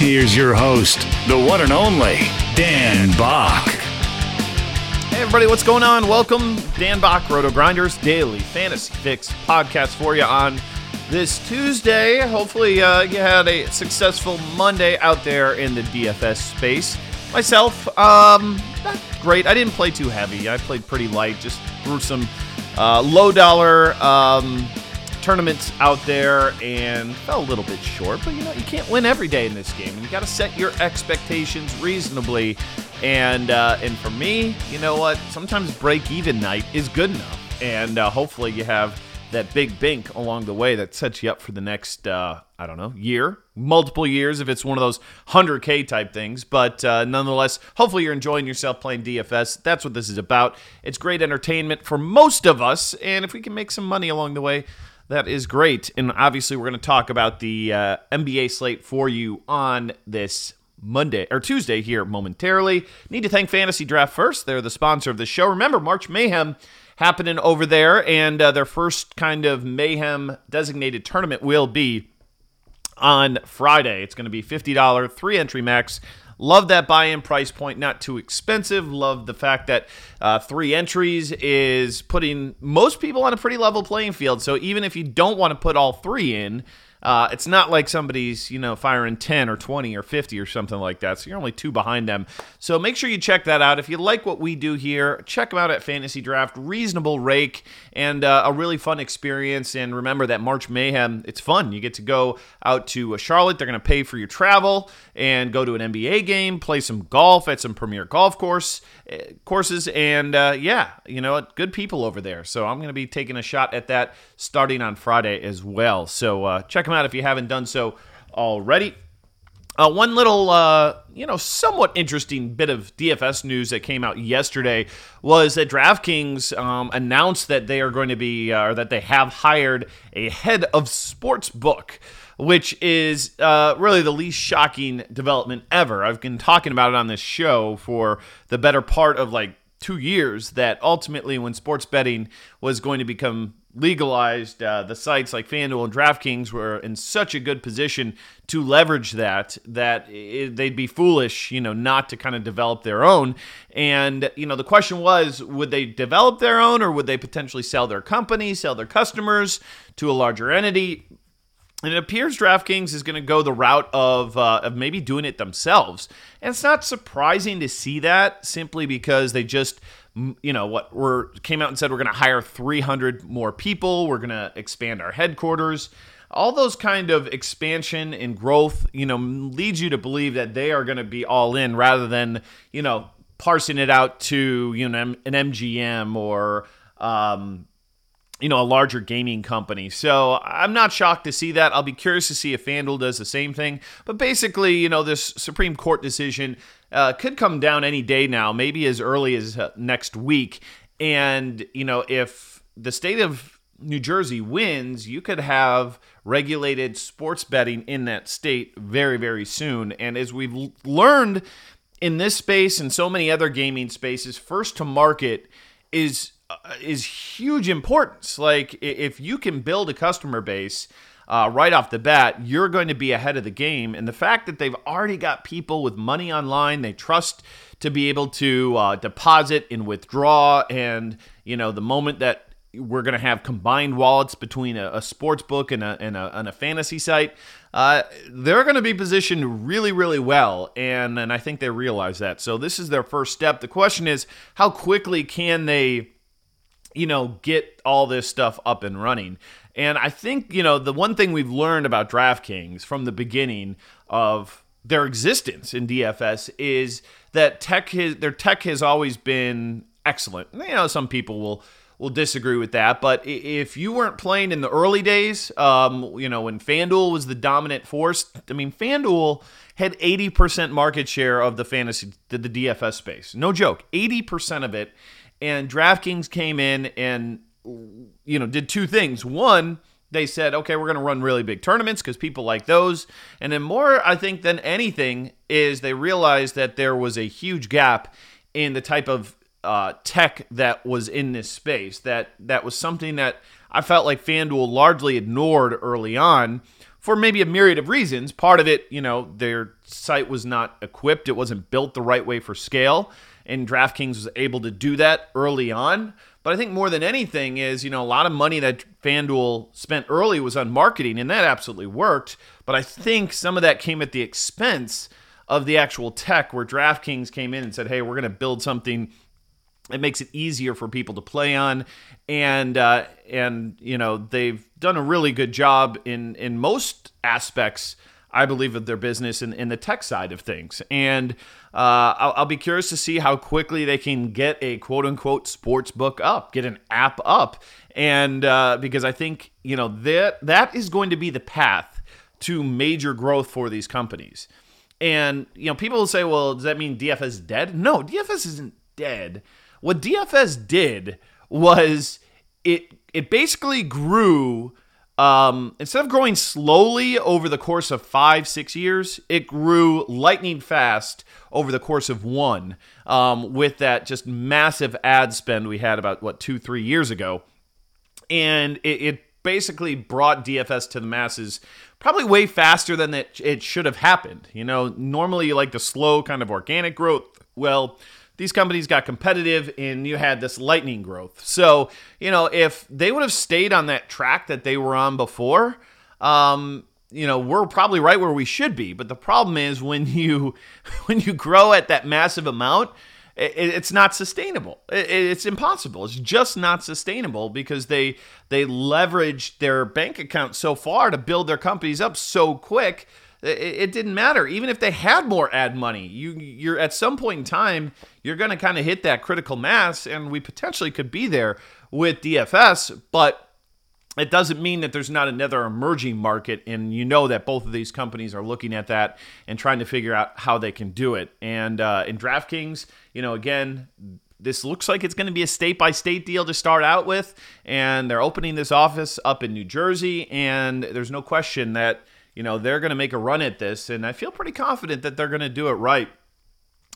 Here's your host, the one and only Dan Back. Hey, everybody, what's going on? Welcome, Dan Back, Roto Grinders Daily Fantasy Fix podcast for you on this Tuesday. Hopefully, uh, you had a successful Monday out there in the DFS space. Myself, um, not great. I didn't play too heavy. I played pretty light, just threw some uh, low dollar um, tournaments out there and fell a little bit short. But you know, you can't win every day in this game. You got to set your expectations reasonably. And uh, and for me, you know what? Sometimes break even night is good enough. And uh, hopefully, you have that big bink along the way that sets you up for the next uh, I don't know year, multiple years if it's one of those 100k type things. But uh, nonetheless, hopefully you're enjoying yourself playing DFS. That's what this is about. It's great entertainment for most of us, and if we can make some money along the way. That is great. And obviously, we're going to talk about the uh, NBA slate for you on this Monday or Tuesday here momentarily. Need to thank Fantasy Draft first. They're the sponsor of the show. Remember, March Mayhem happening over there, and uh, their first kind of Mayhem designated tournament will be on Friday. It's going to be $50, three entry max. Love that buy in price point, not too expensive. Love the fact that uh, three entries is putting most people on a pretty level playing field. So even if you don't want to put all three in, uh, it's not like somebody's, you know, firing 10 or 20 or 50 or something like that. So you're only two behind them. So make sure you check that out. If you like what we do here, check them out at Fantasy Draft. Reasonable rake and uh, a really fun experience. And remember that March Mayhem, it's fun. You get to go out to uh, Charlotte. They're going to pay for your travel and go to an NBA game, play some golf at some premier golf course courses. And uh, yeah, you know, good people over there. So I'm going to be taking a shot at that starting on Friday as well. So uh, check them out if you haven't done so already. Uh, one little, uh, you know, somewhat interesting bit of DFS news that came out yesterday was that DraftKings um, announced that they are going to be, uh, or that they have hired a head of sports book, which is uh, really the least shocking development ever. I've been talking about it on this show for the better part of like two years that ultimately, when sports betting was going to become legalized, uh, the sites like FanDuel and DraftKings were in such a good position to leverage that that it, they'd be foolish, you know, not to kind of develop their own. And you know, the question was, would they develop their own, or would they potentially sell their company, sell their customers to a larger entity? And it appears DraftKings is going to go the route of, uh, of maybe doing it themselves. And it's not surprising to see that simply because they just you know what we're came out and said we're going to hire 300 more people we're going to expand our headquarters all those kind of expansion and growth you know leads you to believe that they are going to be all in rather than you know parsing it out to you know an mgm or um, you know, a larger gaming company. So I'm not shocked to see that. I'll be curious to see if FanDuel does the same thing. But basically, you know, this Supreme Court decision uh, could come down any day now, maybe as early as uh, next week. And, you know, if the state of New Jersey wins, you could have regulated sports betting in that state very, very soon. And as we've learned in this space and so many other gaming spaces, first to market is is huge importance. Like if you can build a customer base uh, right off the bat, you're going to be ahead of the game. And the fact that they've already got people with money online, they trust to be able to uh, deposit and withdraw, and you know the moment that we're going to have combined wallets between a, a sports book and a, and a, and a fantasy site. Uh, they're going to be positioned really, really well, and and I think they realize that. So this is their first step. The question is, how quickly can they, you know, get all this stuff up and running? And I think you know the one thing we've learned about DraftKings from the beginning of their existence in DFS is that tech has, their tech has always been excellent. You know, some people will will disagree with that. But if you weren't playing in the early days, um, you know, when FanDuel was the dominant force, I mean, FanDuel had 80% market share of the fantasy, the, the DFS space. No joke, 80% of it. And DraftKings came in and, you know, did two things. One, they said, okay, we're going to run really big tournaments because people like those. And then, more, I think, than anything, is they realized that there was a huge gap in the type of uh, tech that was in this space. That that was something that I felt like FanDuel largely ignored early on for maybe a myriad of reasons. Part of it, you know, their site was not equipped; it wasn't built the right way for scale, and DraftKings was able to do that early on. But I think more than anything is, you know, a lot of money that FanDuel spent early was on marketing, and that absolutely worked. But I think some of that came at the expense of the actual tech, where DraftKings came in and said, hey, we're going to build something it makes it easier for people to play on, and uh, and you know they've done a really good job in in most aspects. I believe of their business in, in, the tech side of things, and uh, I'll, I'll, be curious to see how quickly they can get a quote unquote sports book up, get an app up, and uh, because I think you know that that is going to be the path to major growth for these companies. And you know, people will say, "Well, does that mean DFS dead?" No, DFS isn't dead. What DFS did was it it basically grew um, instead of growing slowly over the course of five, six years, it grew lightning fast over the course of one um, with that just massive ad spend we had about, what, two, three years ago. And it, it basically brought DFS to the masses probably way faster than it, it should have happened. You know, normally you like the slow kind of organic growth. Well, these companies got competitive and you had this lightning growth. So, you know, if they would have stayed on that track that they were on before, um, you know, we're probably right where we should be. But the problem is when you when you grow at that massive amount, it's not sustainable. It's impossible. It's just not sustainable because they they leverage their bank account so far to build their companies up so quick it, didn't matter. Even if they had more ad money, you you're at some point in time you're going to kind of hit that critical mass, and we potentially could be there with DFS, but. It doesn't mean that there's not another emerging market, and you know that both of these companies are looking at that and trying to figure out how they can do it. And uh, in DraftKings, you know, again, this looks like it's going to be a state by state deal to start out with. And they're opening this office up in New Jersey. And there's no question that you know, they're going to make a run at this, and I feel pretty confident that they're going to do it right.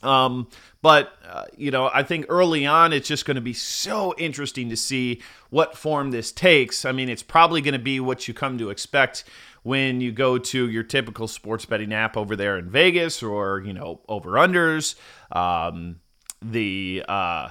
Um, but uh, you know, I think early on it's just going to be so interesting to see what form this takes. I mean, it's probably going to be what you come to expect when you go to your typical sports betting app over there in Vegas, or you know, over unders. Um, the uh,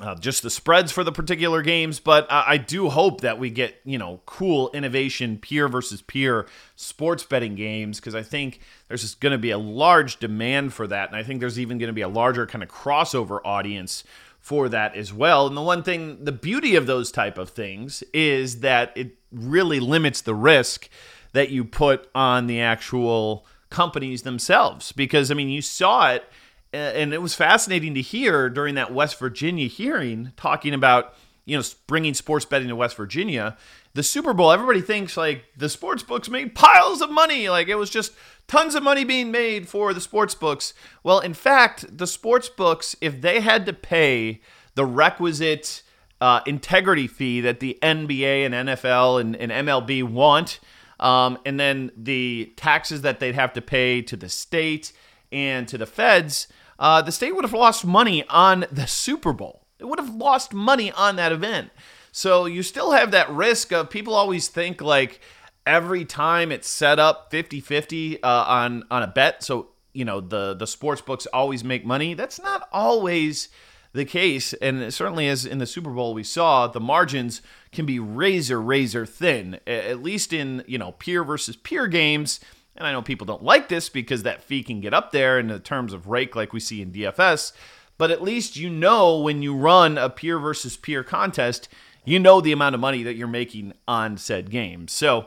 uh, just the spreads for the particular games, but I, I, do hope that we get you know cool innovation, peer versus peer sports betting games because I think there's going to be a large demand for that, and I think there's even going to be a larger kind of crossover audience for that as well. And the one thing, the beauty of those type of things is that it really limits the risk that you put on the actual companies themselves because I mean you saw it and it was fascinating to hear during that West Virginia hearing talking about you know bringing sports betting to West Virginia. The Super Bowl, everybody thinks like the sports books made piles of money, like it was just tons of money being made for the sports books. Well, in fact, the sports books, if they had to pay the requisite uh, integrity fee that the NBA and NFL and, and MLB want, um, and then the taxes that they'd have to pay to the state and to the feds, uh, the state would have lost money on the Super Bowl. It would have lost money on that event. So you still have that risk of people always think like every time it's set up 50-50 uh, on on a bet. So you know the the sports books always make money. That's not always the case, and certainly as in the Super Bowl we saw, the margins can be razor razor thin. At least in you know peer versus peer games. And I know people don't like this because that fee can get up there in the terms of rake, like we see in DFS. But at least you know when you run a peer versus peer contest, you know the amount of money that you're making on said game. So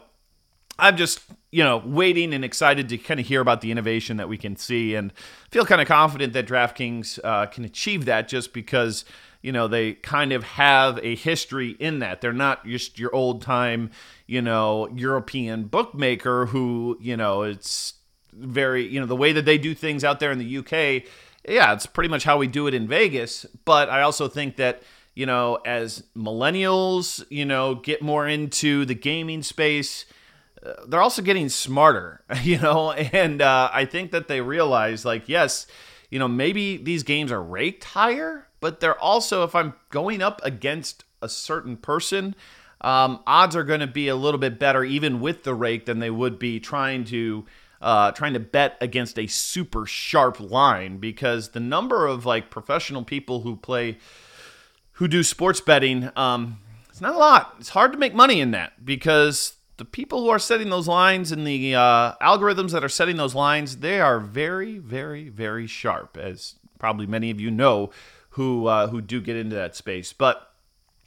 I'm just, you know, waiting and excited to kind of hear about the innovation that we can see and feel kind of confident that DraftKings uh, can achieve that just because, you know, they kind of have a history in that. They're not just your old time, you know, European bookmaker who, you know, it's very, you know, the way that they do things out there in the UK. Yeah, it's pretty much how we do it in Vegas. But I also think that, you know, as millennials, you know, get more into the gaming space, they're also getting smarter, you know, and uh, I think that they realize, like, yes, you know, maybe these games are raked higher, but they're also, if I'm going up against a certain person, um, odds are going to be a little bit better, even with the rake, than they would be trying to. Uh, trying to bet against a super sharp line because the number of like professional people who play who do sports betting um, it's not a lot it's hard to make money in that because the people who are setting those lines and the uh, algorithms that are setting those lines, they are very, very, very sharp, as probably many of you know who uh, who do get into that space. But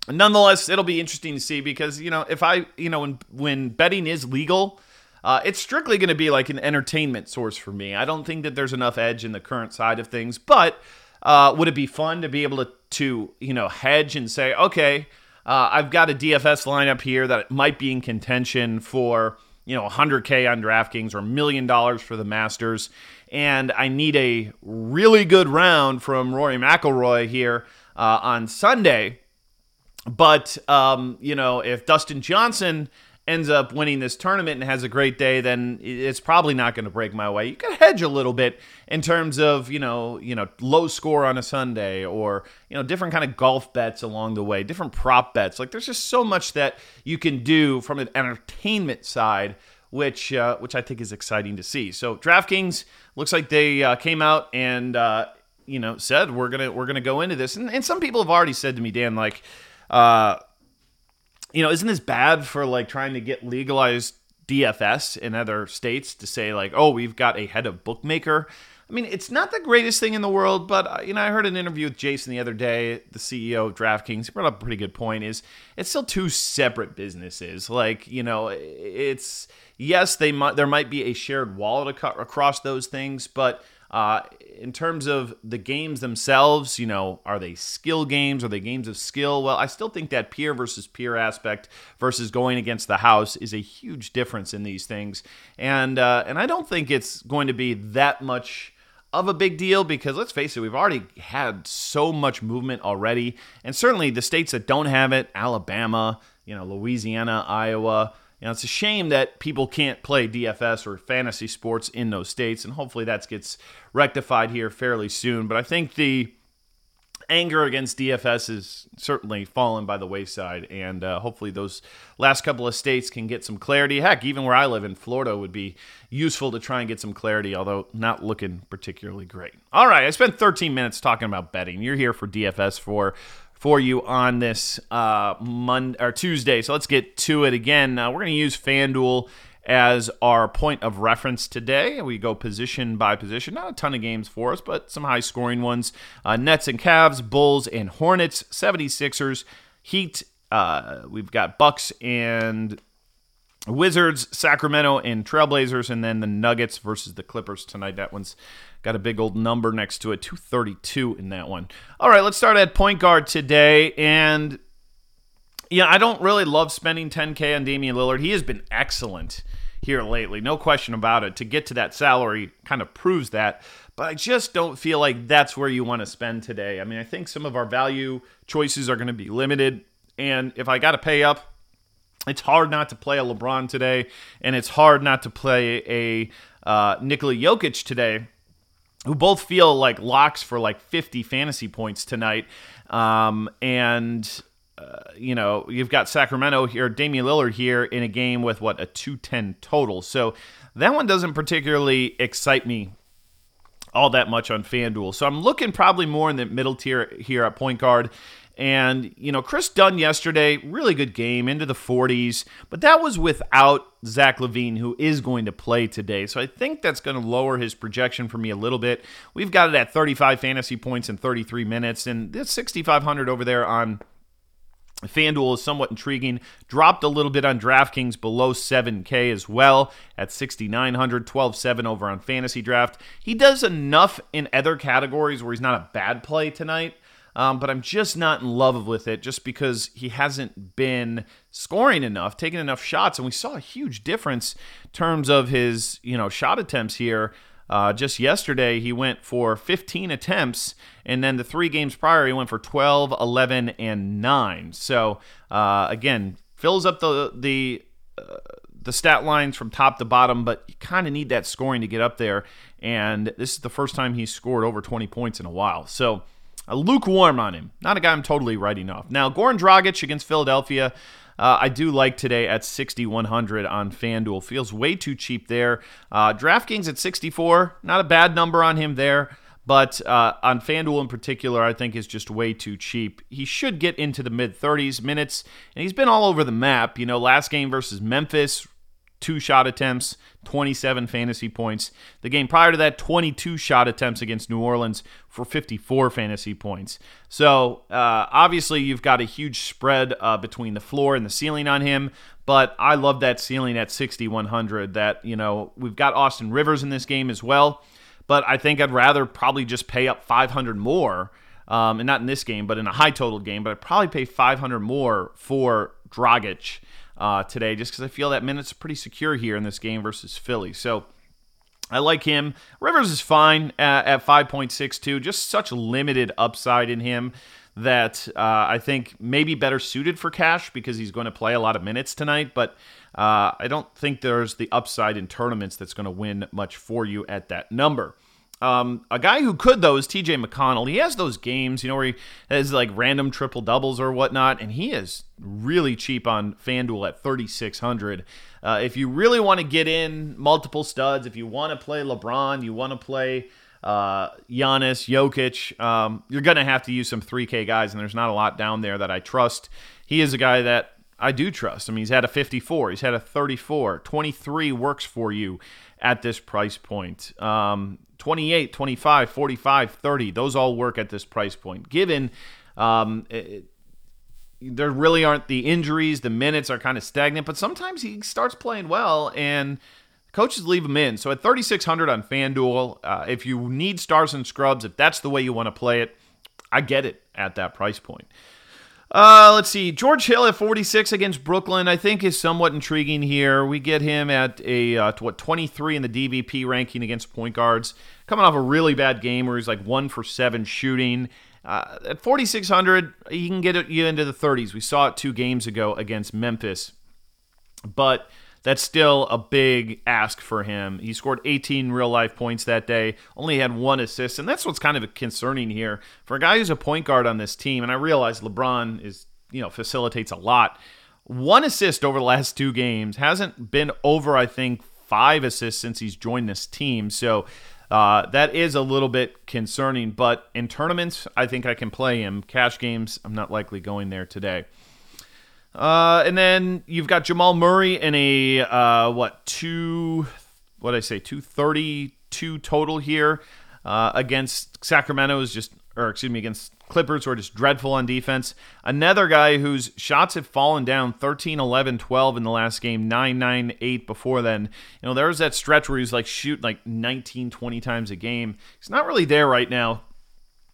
nonetheless, it'll be interesting to see because you know if I you know when when betting is legal. Uh, it's strictly going to be like an entertainment source for me. I don't think that there's enough edge in the current side of things, but uh, would it be fun to be able to, to you know hedge and say, okay, uh, I've got a DFS lineup here that might be in contention for you know 100k on DraftKings or a million dollars for the Masters, and I need a really good round from Rory McIlroy here uh, on Sunday. But um, you know, if Dustin Johnson ends up winning this tournament and has a great day, then it's probably not going to break my way. You can hedge a little bit in terms of you know you know low score on a Sunday or you know different kind of golf bets along the way, different prop bets. Like there's just so much that you can do from an entertainment side. Which, uh, which I think is exciting to see. So DraftKings looks like they uh, came out and uh, you know said we're gonna we're gonna go into this, and, and some people have already said to me, Dan, like, uh, you know, isn't this bad for like trying to get legalized DFS in other states to say like, oh, we've got a head of bookmaker? I mean, it's not the greatest thing in the world, but uh, you know, I heard an interview with Jason the other day, the CEO of DraftKings. He brought up a pretty good point. Is it's still two separate businesses. Like, you know, it's yes, they might there might be a shared wallet across those things, but uh, in terms of the games themselves, you know, are they skill games? Are they games of skill? Well, I still think that peer versus peer aspect versus going against the house is a huge difference in these things, and uh, and I don't think it's going to be that much of a big deal because let's face it, we've already had so much movement already, and certainly the states that don't have it, Alabama, you know, Louisiana, Iowa. You know, it's a shame that people can't play DFS or fantasy sports in those states, and hopefully that gets rectified here fairly soon. But I think the anger against DFS is certainly fallen by the wayside, and uh, hopefully those last couple of states can get some clarity. Heck, even where I live in Florida would be useful to try and get some clarity, although not looking particularly great. All right, I spent 13 minutes talking about betting. You're here for DFS for for you on this uh, Monday or Tuesday. So let's get to it again. Uh, we're going to use FanDuel as our point of reference today. We go position by position. Not a ton of games for us, but some high scoring ones. Uh, Nets and Cavs, Bulls and Hornets, 76ers, Heat. Uh, we've got Bucks and Wizards, Sacramento, and Trailblazers, and then the Nuggets versus the Clippers tonight. That one's got a big old number next to it, 232 in that one. All right, let's start at point guard today. And, yeah, I don't really love spending 10K on Damian Lillard. He has been excellent here lately, no question about it. To get to that salary kind of proves that. But I just don't feel like that's where you want to spend today. I mean, I think some of our value choices are going to be limited. And if I got to pay up, it's hard not to play a LeBron today, and it's hard not to play a uh, Nikola Jokic today, who both feel like locks for like 50 fantasy points tonight. Um, and uh, you know, you've got Sacramento here, Damian Lillard here in a game with what a 210 total. So that one doesn't particularly excite me all that much on FanDuel. So I'm looking probably more in the middle tier here at point guard. And, you know, Kris Dunn yesterday, really good game into the 40s, but that was without Zach LaVine, who is going to play today. So I think that's going to lower his projection for me a little bit. We've got it at 35 fantasy points in 33 minutes, and this 6,500 over there on FanDuel is somewhat intriguing. Dropped a little bit on DraftKings below 7K as well at 6,900, 12.7 over on Fantasy Draft. He does enough in other categories where he's not a bad play tonight um, but I'm just not in love with it just because he hasn't been scoring enough, taking enough shots, and we saw a huge difference in terms of his you know shot attempts here. Uh, just yesterday, he went for 15 attempts, and then the three games prior, he went for 12, 11, and 9. So, uh, again, fills up the the uh, the stat lines from top to bottom, but you kind of need that scoring to get up there. And this is the first time he's scored over 20 points in a while. So, lukewarm on him. Not a guy I'm totally writing off. Now, Goran Dragic against Philadelphia. Uh, I do like today at 6,100 on FanDuel. Feels way too cheap there. Uh, DraftKings at 64, not a bad number on him there, but uh, on FanDuel in particular, I think is just way too cheap. He should get into the mid 30s minutes, and he's been all over the map. You know, last game versus Memphis, two shot attempts, 27 fantasy points. The game prior to that, 22 shot attempts against New Orleans for 54 fantasy points. So uh, obviously, you've got a huge spread uh, between the floor and the ceiling on him. But I love that ceiling at 6,100. That, you know, we've got Austin Rivers in this game as well. But I think I'd rather probably just pay up 500 more. Um, and not in this game, but in a high total game. But I'd probably pay 500 more for Dragic uh, today, just because I feel that minutes are pretty secure here in this game versus Philly. So I like him. Rivers is fine at, at 5.62, just such limited upside in him that uh, I think maybe better suited for cash because he's going to play a lot of minutes tonight. But uh, I don't think there's the upside in tournaments that's going to win much for you at that number. Um, a guy who could though is T.J. McConnell. He has those games, you know, where he has like random triple doubles or whatnot, and he is really cheap on FanDuel at 3,600. Uh, if you really want to get in multiple studs, if you want to play LeBron, you want to play uh, Giannis, Jokic, um, you're going to have to use some 3K guys, and there's not a lot down there that I trust. He is a guy that I do trust. Mean, he's had a 54, he's had a 34, 23 works for you at this price point. Um, 28, 25, 45, 30, those all work at this price point. Given um, it, there really aren't the injuries, the minutes are kind of stagnant, but sometimes he starts playing well and coaches leave him in. So at 3,600 on FanDuel, uh, if you need stars and scrubs, if that's the way you want to play it, I get it at that price point. Uh, let's see. George Hill at 46 against Brooklyn, I think is somewhat intriguing here. We get him at a uh, what 23 in the DVP ranking against point guards, coming off a really bad game where he's like one for seven shooting. Uh, at 4600, he can get you into the 30s. We saw it two games ago against Memphis, but that's still a big ask for him. He scored 18 real life points that day, only had one assist, and that's what's kind of concerning here for a guy who's a point guard on this team. And I realize LeBron is, you know, facilitates a lot. One assist over the last two games hasn't been over, I think, five assists since he's joined this team. So uh, that is a little bit concerning. But in tournaments, I think I can play him. Cash games, I'm not likely going there today. Uh, and then you've got Jamal Murray in a uh, what two? What I say? Two thirty-two total here uh, against Sacramento is just, or excuse me, against Clippers who are just dreadful on defense. Another guy whose shots have fallen down 13, 11, 12 in the last game, 9, 9, 8 before then. You know, there was that stretch where he was like shoot like 19, 20 times a game. He's not really there right now.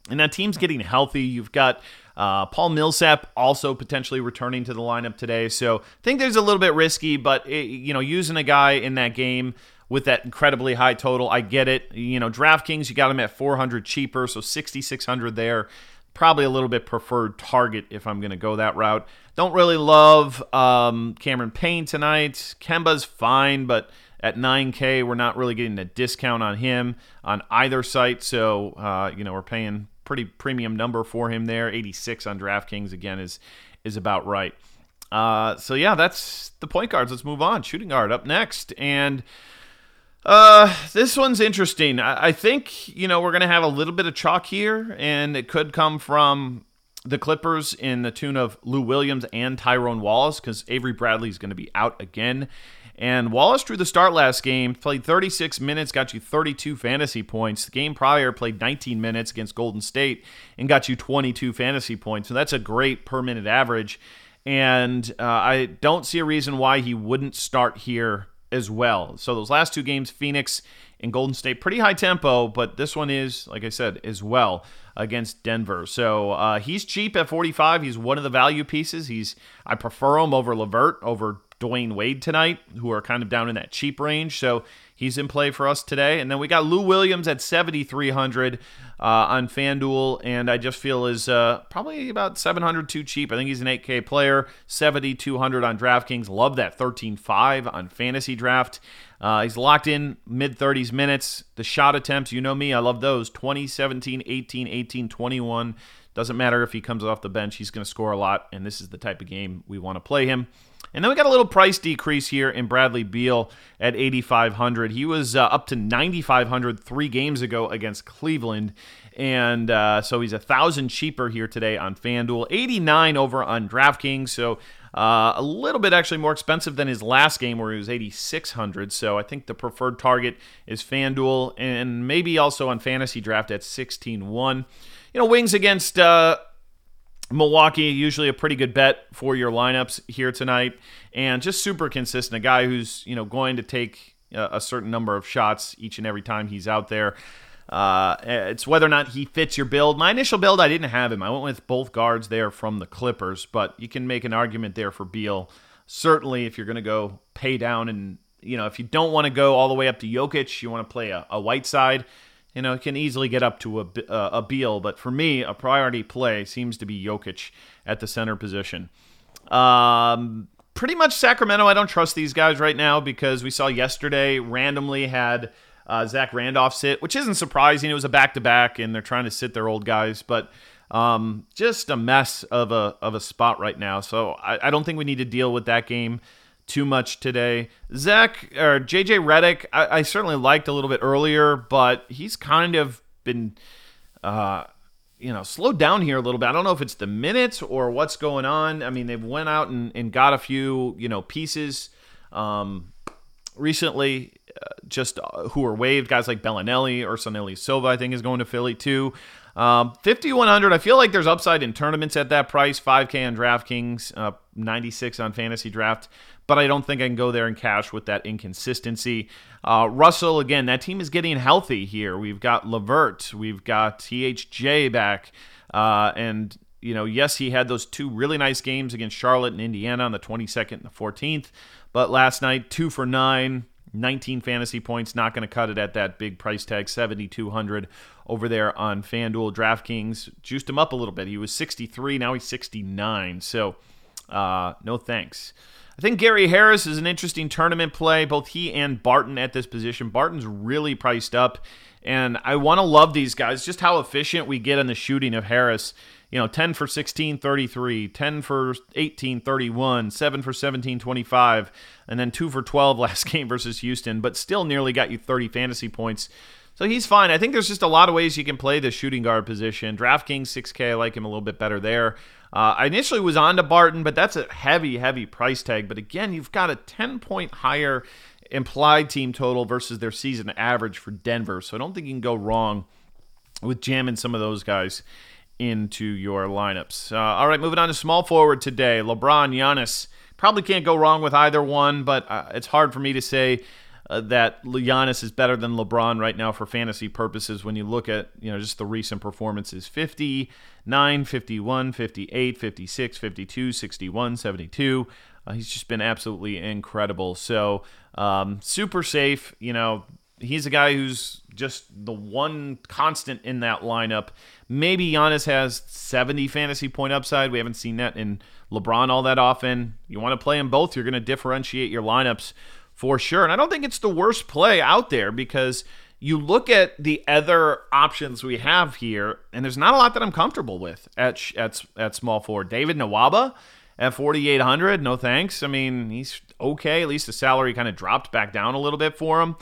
And that team's getting healthy. You've got uh, Paul Millsap also potentially returning to the lineup today. So I think there's a little bit risky, but it, you know, using a guy in that game with that incredibly high total, I get it. You know, DraftKings, you got him at 400 cheaper, so 6,600 there. Probably a little bit preferred target if I'm going to go that route. Don't really love um, Cameron Payne tonight. Kemba's fine, but at 9K, we're not really getting a discount on him on either site. So, uh, you know, we're paying pretty premium number for him there. 86 on DraftKings again is is about right. Uh, so yeah, that's the point guards. Let's move on. Shooting guard up next, and Uh, this one's interesting. I, I think you know we're gonna have a little bit of chalk here, and it could come from the Clippers in the tune of Lou Williams and Tyrone Wallace because Avery Bradley is going to be out again. And Wallace drew the start last game, played 36 minutes, got you 32 fantasy points. The game prior played 19 minutes against Golden State and got you 22 fantasy points. So that's a great per minute average. And uh, I don't see a reason why he wouldn't start here as well. So those last two games, Phoenix and Golden State, pretty high tempo, but this one is, like I said, as well against Denver. So uh, he's cheap at 45. He's one of the value pieces. He's I prefer him over LeVert, over Dwyane Wade tonight, who are kind of down in that cheap range. So he's in play for us today. And then we got Lou Williams at 7,300 uh, on FanDuel, and I just feel is uh, probably about 700 too cheap. I think he's an 8K player, 7,200 on DraftKings. Love that 13.5 on Fantasy Draft. Uh, he's locked in mid 30s minutes. The shot attempts, you know me, I love those 20, 17, 18, 18, 21. Doesn't matter if he comes off the bench, he's going to score a lot, and this is the type of game we want to play him. And then we got a little price decrease here in Bradley Beal at 8,500. He was uh, up to 9,500 three games ago against Cleveland. And uh, so he's a thousand cheaper here today on FanDuel, 89 over on DraftKings. So uh, a little bit actually more expensive than his last game where he was 8,600. So I think the preferred target is FanDuel and maybe also on Fantasy Draft at 16-1. You know, Wings against uh, Milwaukee, usually a pretty good bet for your lineups here tonight, and just super consistent. A guy who's you know going to take a, a certain number of shots each and every time he's out there. Uh, it's whether or not he fits your build. My initial build, I didn't have him. I went with both guards there from the Clippers, but you can make an argument there for Beal. Certainly, if you're going to go pay down and you know if you don't want to go all the way up to Jokic, you want to play a, a Whiteside you know, it can easily get up to a, uh, a Beal, but for me, a priority play seems to be Jokic at the center position. Um, pretty much Sacramento, I don't trust these guys right now because we saw yesterday randomly had uh, Zach Randolph sit, which isn't surprising. It was a back to back, and they're trying to sit their old guys, but um, just a mess of a of a spot right now. So I, I don't think we need to deal with that game too much today. Zach or JJ Redick, I, I, certainly liked a little bit earlier, but he's kind of been, uh, you know, slowed down here a little bit. I don't know if it's the minutes or what's going on. I mean, they've went out and, and got a few, you know, pieces um, recently. Uh, just uh, who are waived, guys like Belinelli or Sonelli Silva, I think is going to Philly too. Um, 5100 I feel like there's upside in tournaments at that price. 5K on DraftKings, uh, 96 on Fantasy Draft but I don't think I can go there and cash with that inconsistency. Uh, Russell, again, that team is getting healthy here. We've got LeVert, we've got THJ back, uh, and you know, yes, he had those two really nice games against Charlotte and Indiana on the 22nd and the 14th, but last night, two for nine, 19 fantasy points, not going to cut it at that big price tag, 7,200 over there on FanDuel. DraftKings juiced him up a little bit. He was 63, now he's 69. So, uh, no thanks. I think Gary Harris is an interesting tournament play, both he and Barton at this position. Barton's really priced up, and I want to love these guys, just how efficient we get in the shooting of Harris. You know, 10 for 16, 33, 10 for 18, 31, 7 for 17, 25, and then 2 for 12 last game versus Houston, but still nearly got you 30 fantasy points. So he's fine. I think there's just a lot of ways you can play the shooting guard position. DraftKings 6K, I like him a little bit better there. Uh, I initially was on to Barton, but that's a heavy, heavy price tag. But again, you've got a 10 point higher implied team total versus their season average for Denver. So I don't think you can go wrong with jamming some of those guys into your lineups. Uh, all right, moving on to small forward today. LeBron, Giannis. Probably can't go wrong with either one, but uh, it's hard for me to say uh, that Giannis is better than LeBron right now for fantasy purposes when you look at you know just the recent performances. 59 51 58 56 52 61 72 uh, he's just been absolutely incredible. So um, super safe you know he's a guy who's just the one constant in that lineup. Maybe Giannis has 70 fantasy point upside. We haven't seen that in LeBron all that often. You want to play them both you're going to differentiate your lineups for sure. And I don't think it's the worst play out there because you look at the other options we have here, and there's not a lot that I'm comfortable with at at, at small forward. David Nwaba at 4,800, no thanks. I mean, he's okay. At least the salary kind of dropped back down a little bit for him.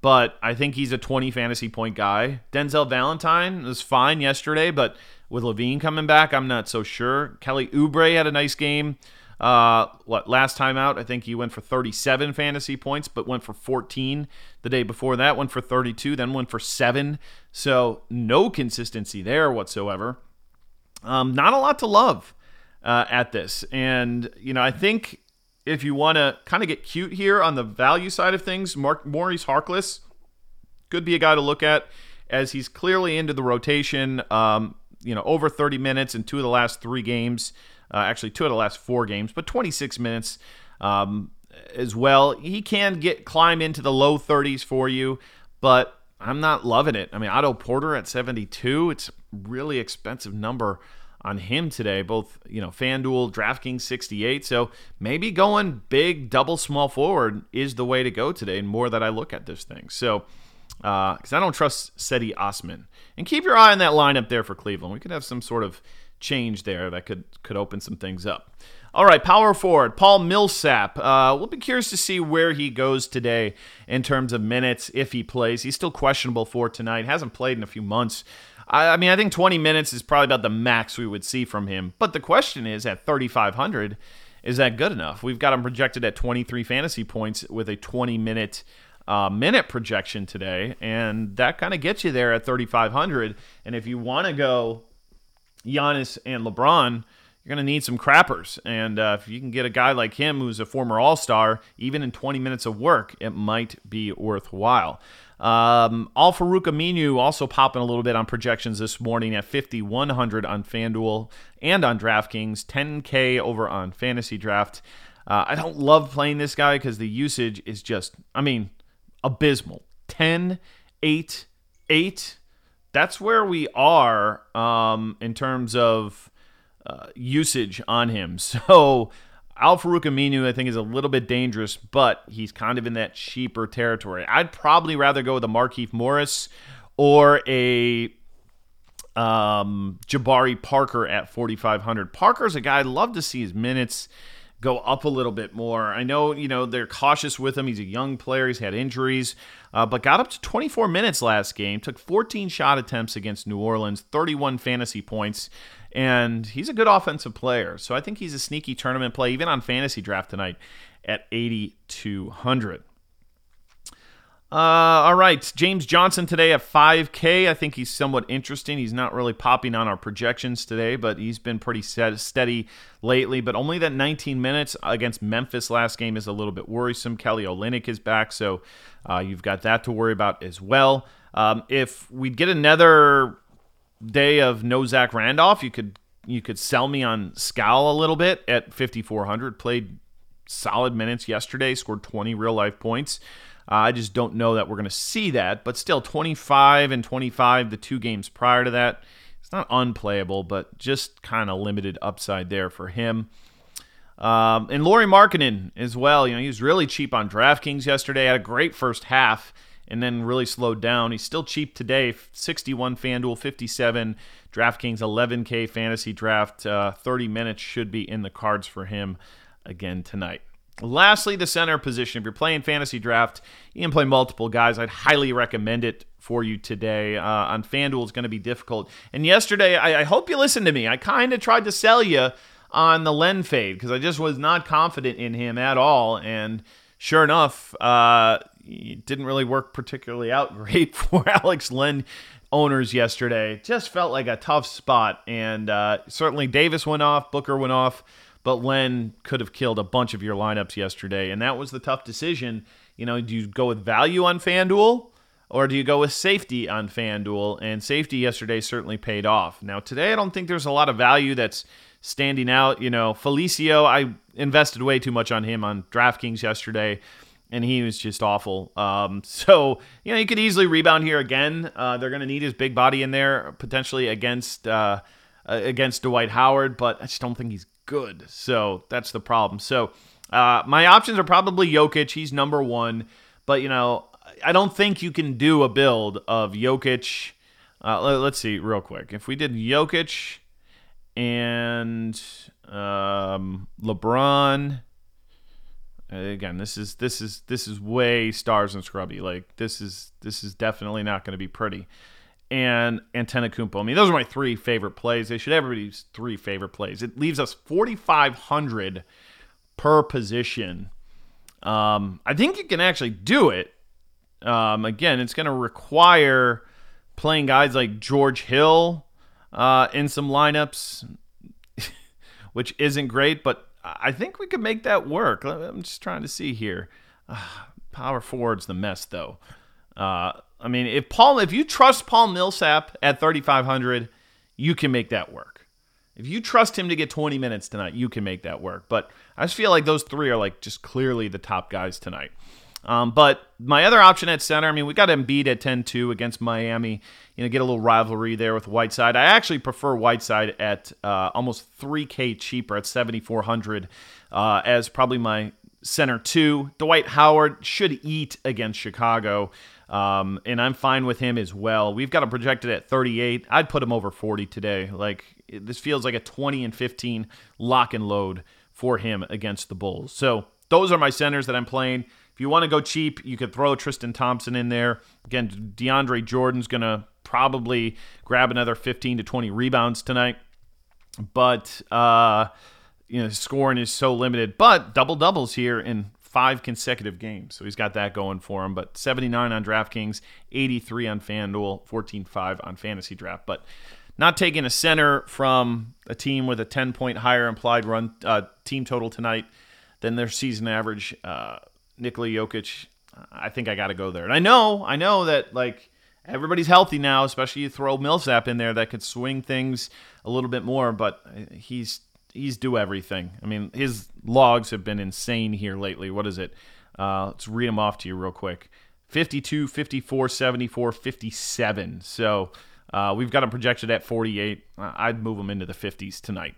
but I think he's a 20 fantasy point guy. Denzel Valentine was fine yesterday, but with LaVine coming back, I'm not so sure. Kelly Oubre had a nice game. Uh, what last time out? I think he went for 37 fantasy points, but went for 14 the day before that. Went for 32, then went for seven. So no consistency there whatsoever. Um, not a lot to love uh, at this, and you know I think if you want to kind of get cute here on the value side of things, Mark Maurice Harkless could be a guy to look at as he's clearly into the rotation. Um, you know, over 30 minutes in two of the last three games uh, actually two of the last four games, but 26 minutes um, as well. He can get climb into the low 30s for you, but I'm not loving it. I mean, Otto Porter at 72, it's really expensive number on him today. Both, you know, FanDuel, DraftKings 68. So maybe going big double small forward is the way to go today, and more that I look at this thing. So, because uh, I don't trust Cedi Osman. And keep your eye on that lineup there for Cleveland. We could have some sort of change there that could could open some things up. All right, power forward Paul Millsap. Uh, we'll be curious to see where he goes today in terms of minutes if he plays. He's still questionable for tonight. Hasn't played in a few months. I, I mean, I think 20 minutes is probably about the max we would see from him. But the question is, at 3,500, is that good enough? We've got him projected at 23 fantasy points with a 20 minute. Uh, minute projection today, and that kind of gets you there at 3,500. And if you want to go Giannis and LeBron, you're going to need some crappers. And uh, if you can get a guy like him who's a former All Star, even in 20 minutes of work, it might be worthwhile. Um, Al Farouq Aminu also popping a little bit on projections this morning at 5,100 on FanDuel and on DraftKings, 10K over on Fantasy Draft. Uh, I don't love playing this guy because the usage is just, I mean, abysmal. 10, 8, 8 that's where we are um, in terms of uh, usage on him. So Al Farouq Aminu, I think, is a little bit dangerous, but he's kind of in that cheaper territory. I'd probably rather go with a Markieff Morris or a um, Jabari Parker at 4,500. Parker's a guy I'd love to see his minutes go up a little bit more. I know, you know, they're cautious with him. He's a young player. He's had injuries, uh, but got up to 24 minutes last game. Took 14 shot attempts against New Orleans, 31 fantasy points, and he's a good offensive player. So I think he's a sneaky tournament play, even on fantasy draft tonight at 8,200. Uh, all right, James Johnson today at 5K. I think he's somewhat interesting. He's not really popping on our projections today, but he's been pretty steady lately. But only that 19 minutes against Memphis last game is a little bit worrisome. Kelly Olynyk is back, so uh, you've got that to worry about as well. Um, if we get another day of no Zach Randolph, you could you could sell me on Skal a little bit at 5400. Played solid minutes yesterday, scored 20 real life points. Uh, I just don't know that we're going to see that, but still 25 and 25 the two games prior to that. It's not unplayable, but just kind of limited upside there for him. Um, and Lauri Markkanen as well. You know, he was really cheap on DraftKings yesterday. Had a great first half and then really slowed down. He's still cheap today. 61 FanDuel, 57 DraftKings, 11K fantasy draft. Uh, 30 minutes should be in the cards for him again tonight. Lastly, the center position. If you're playing fantasy draft, you can play multiple guys. I'd highly recommend it for you today. Uh, on FanDuel, it's going to be difficult. And yesterday, I, I hope you listened to me. I kind of tried to sell you on the Len fade because I just was not confident in him at all. And sure enough, uh, it didn't really work particularly out great for Alex Len owners yesterday. Just felt like a tough spot. And uh, certainly Davis went off, Booker went off but Len could have killed a bunch of your lineups yesterday, and that was the tough decision. You know, do you go with value on FanDuel or do you go with safety on FanDuel? And safety yesterday certainly paid off. Now, today, I don't think there's a lot of value that's standing out. You know, Felicio, I invested way too much on him on DraftKings yesterday and he was just awful. Um, so you know, you could easily rebound here again. Uh, they're going to need his big body in there potentially against uh, against Dwight Howard, but I just don't think he's good. So that's the problem. So uh, my options are probably Jokic. He's number one. But, you know, I don't think you can do a build of Jokic. Uh, let's see real quick. If we did Jokic and um, LeBron, Again, this is this is this is way stars and scrubby. Like this is this is definitely not going to be pretty. And Antetokounmpo. I mean, those are my three favorite plays. They should everybody's three favorite plays. It leaves us 4,500 per position. Um, I think you can actually do it. Um, again, it's going to require playing guys like George Hill uh, in some lineups, which isn't great, but I think we could make that work. I'm just trying to see here. Uh, power forward's the mess, though. Uh, I mean, if Paul, if you trust Paul Millsap at 3,500, you can make that work. If you trust him to get 20 minutes tonight, you can make that work. But I just feel like those three are like just clearly the top guys tonight. Um, but my other option at center, I mean, we got Embiid at 10-2 against Miami. You know, get a little rivalry there with Whiteside. I actually prefer Whiteside at uh, almost 3K cheaper at 7,400 uh, as probably my center two. Dwight Howard should eat against Chicago. Um, and I'm fine with him as well. We've got him projected at 38. I'd put him over 40 today. Like this feels like a 20 and 15 lock and load for him against the Bulls. So those are my centers that I'm playing. If you want to go cheap, you could throw Tristan Thompson in there. Again, DeAndre Jordan's going to probably grab another 15 to 20 rebounds tonight. But, uh, you know, scoring is so limited. But double doubles here in five consecutive games. So he's got that going for him. But 79 on DraftKings, 83 on FanDuel, 14.5 on Fantasy Draft. But not taking a center from a team with a 10 point higher implied run uh, team total tonight than their season average. Uh, Nikola Jokic, I think I got to go there. And I know, I know that like everybody's healthy now, especially you throw Millsap in there that could swing things a little bit more, but he's he's do everything. I mean, his logs have been insane here lately. What is it? Uh, let's read them off to you real quick. 52, 54, 74, 57. So uh, we've got him projected at 48. I'd move him into the 50s tonight.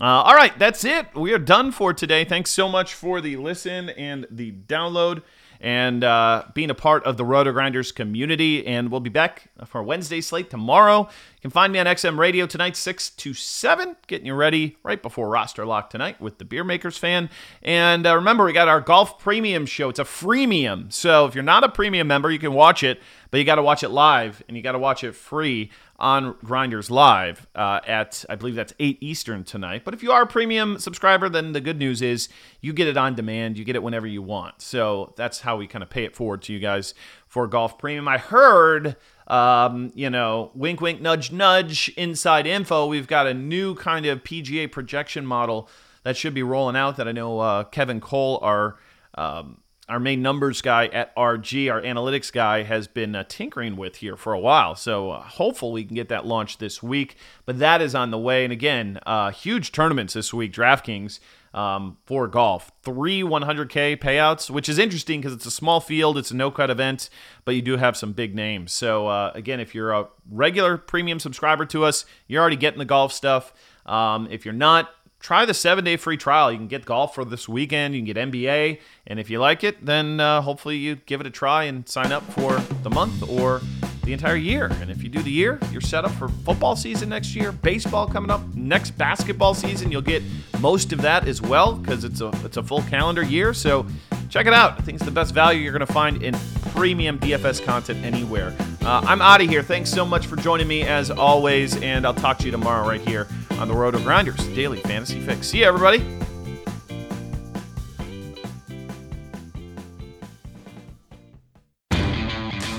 Uh, all right, that's it. We are done for today. Thanks so much for the listen and the download and uh, being a part of the Roto Grinders community. And we'll be back for Wednesday slate tomorrow. Can find me on XM Radio tonight, 6 to 7, getting you ready right before roster lock tonight with the Beer Makers fan. And uh, remember, we got our golf premium show. It's a freemium. So if you're not a premium member, you can watch it, but you got to watch it live and you got to watch it free on Grinders Live uh, at, I believe that's 8 Eastern tonight. But if you are a premium subscriber, then the good news is you get it on demand. You get it whenever you want. So that's how we kind of pay it forward to you guys for Golf Premium. I heard, um, you know, wink, wink, nudge, nudge, inside info. We've got a new kind of PGA projection model that should be rolling out that I know uh, Kevin Cole, our um, our main numbers guy at RG, our analytics guy, has been uh, tinkering with here for a while. So uh, hopefully we can get that launched this week. But that is on the way. And again, uh, huge tournaments this week. DraftKings um, for golf, three 100k payouts, which is interesting because it's a small field, it's a no cut event, but you do have some big names. So uh, again, if you're a regular premium subscriber to us, you're already getting the golf stuff. Um, if you're not, try the seven day free trial. You can get golf for this weekend, you can get NBA, and if you like it, then uh, hopefully you give it a try and sign up for the month or the entire year. And if you do the year, you're set up for football season next year, baseball coming up, next basketball season, you'll get most of that as well because it's a it's a full calendar year. So check it out. I think it's the best value you're going to find in premium DFS content anywhere. Uh, I'm out of here. Thanks so much for joining me as always, and I'll talk to you tomorrow right here on the Road Roto Grinders Daily Fantasy Fix. See you, everybody.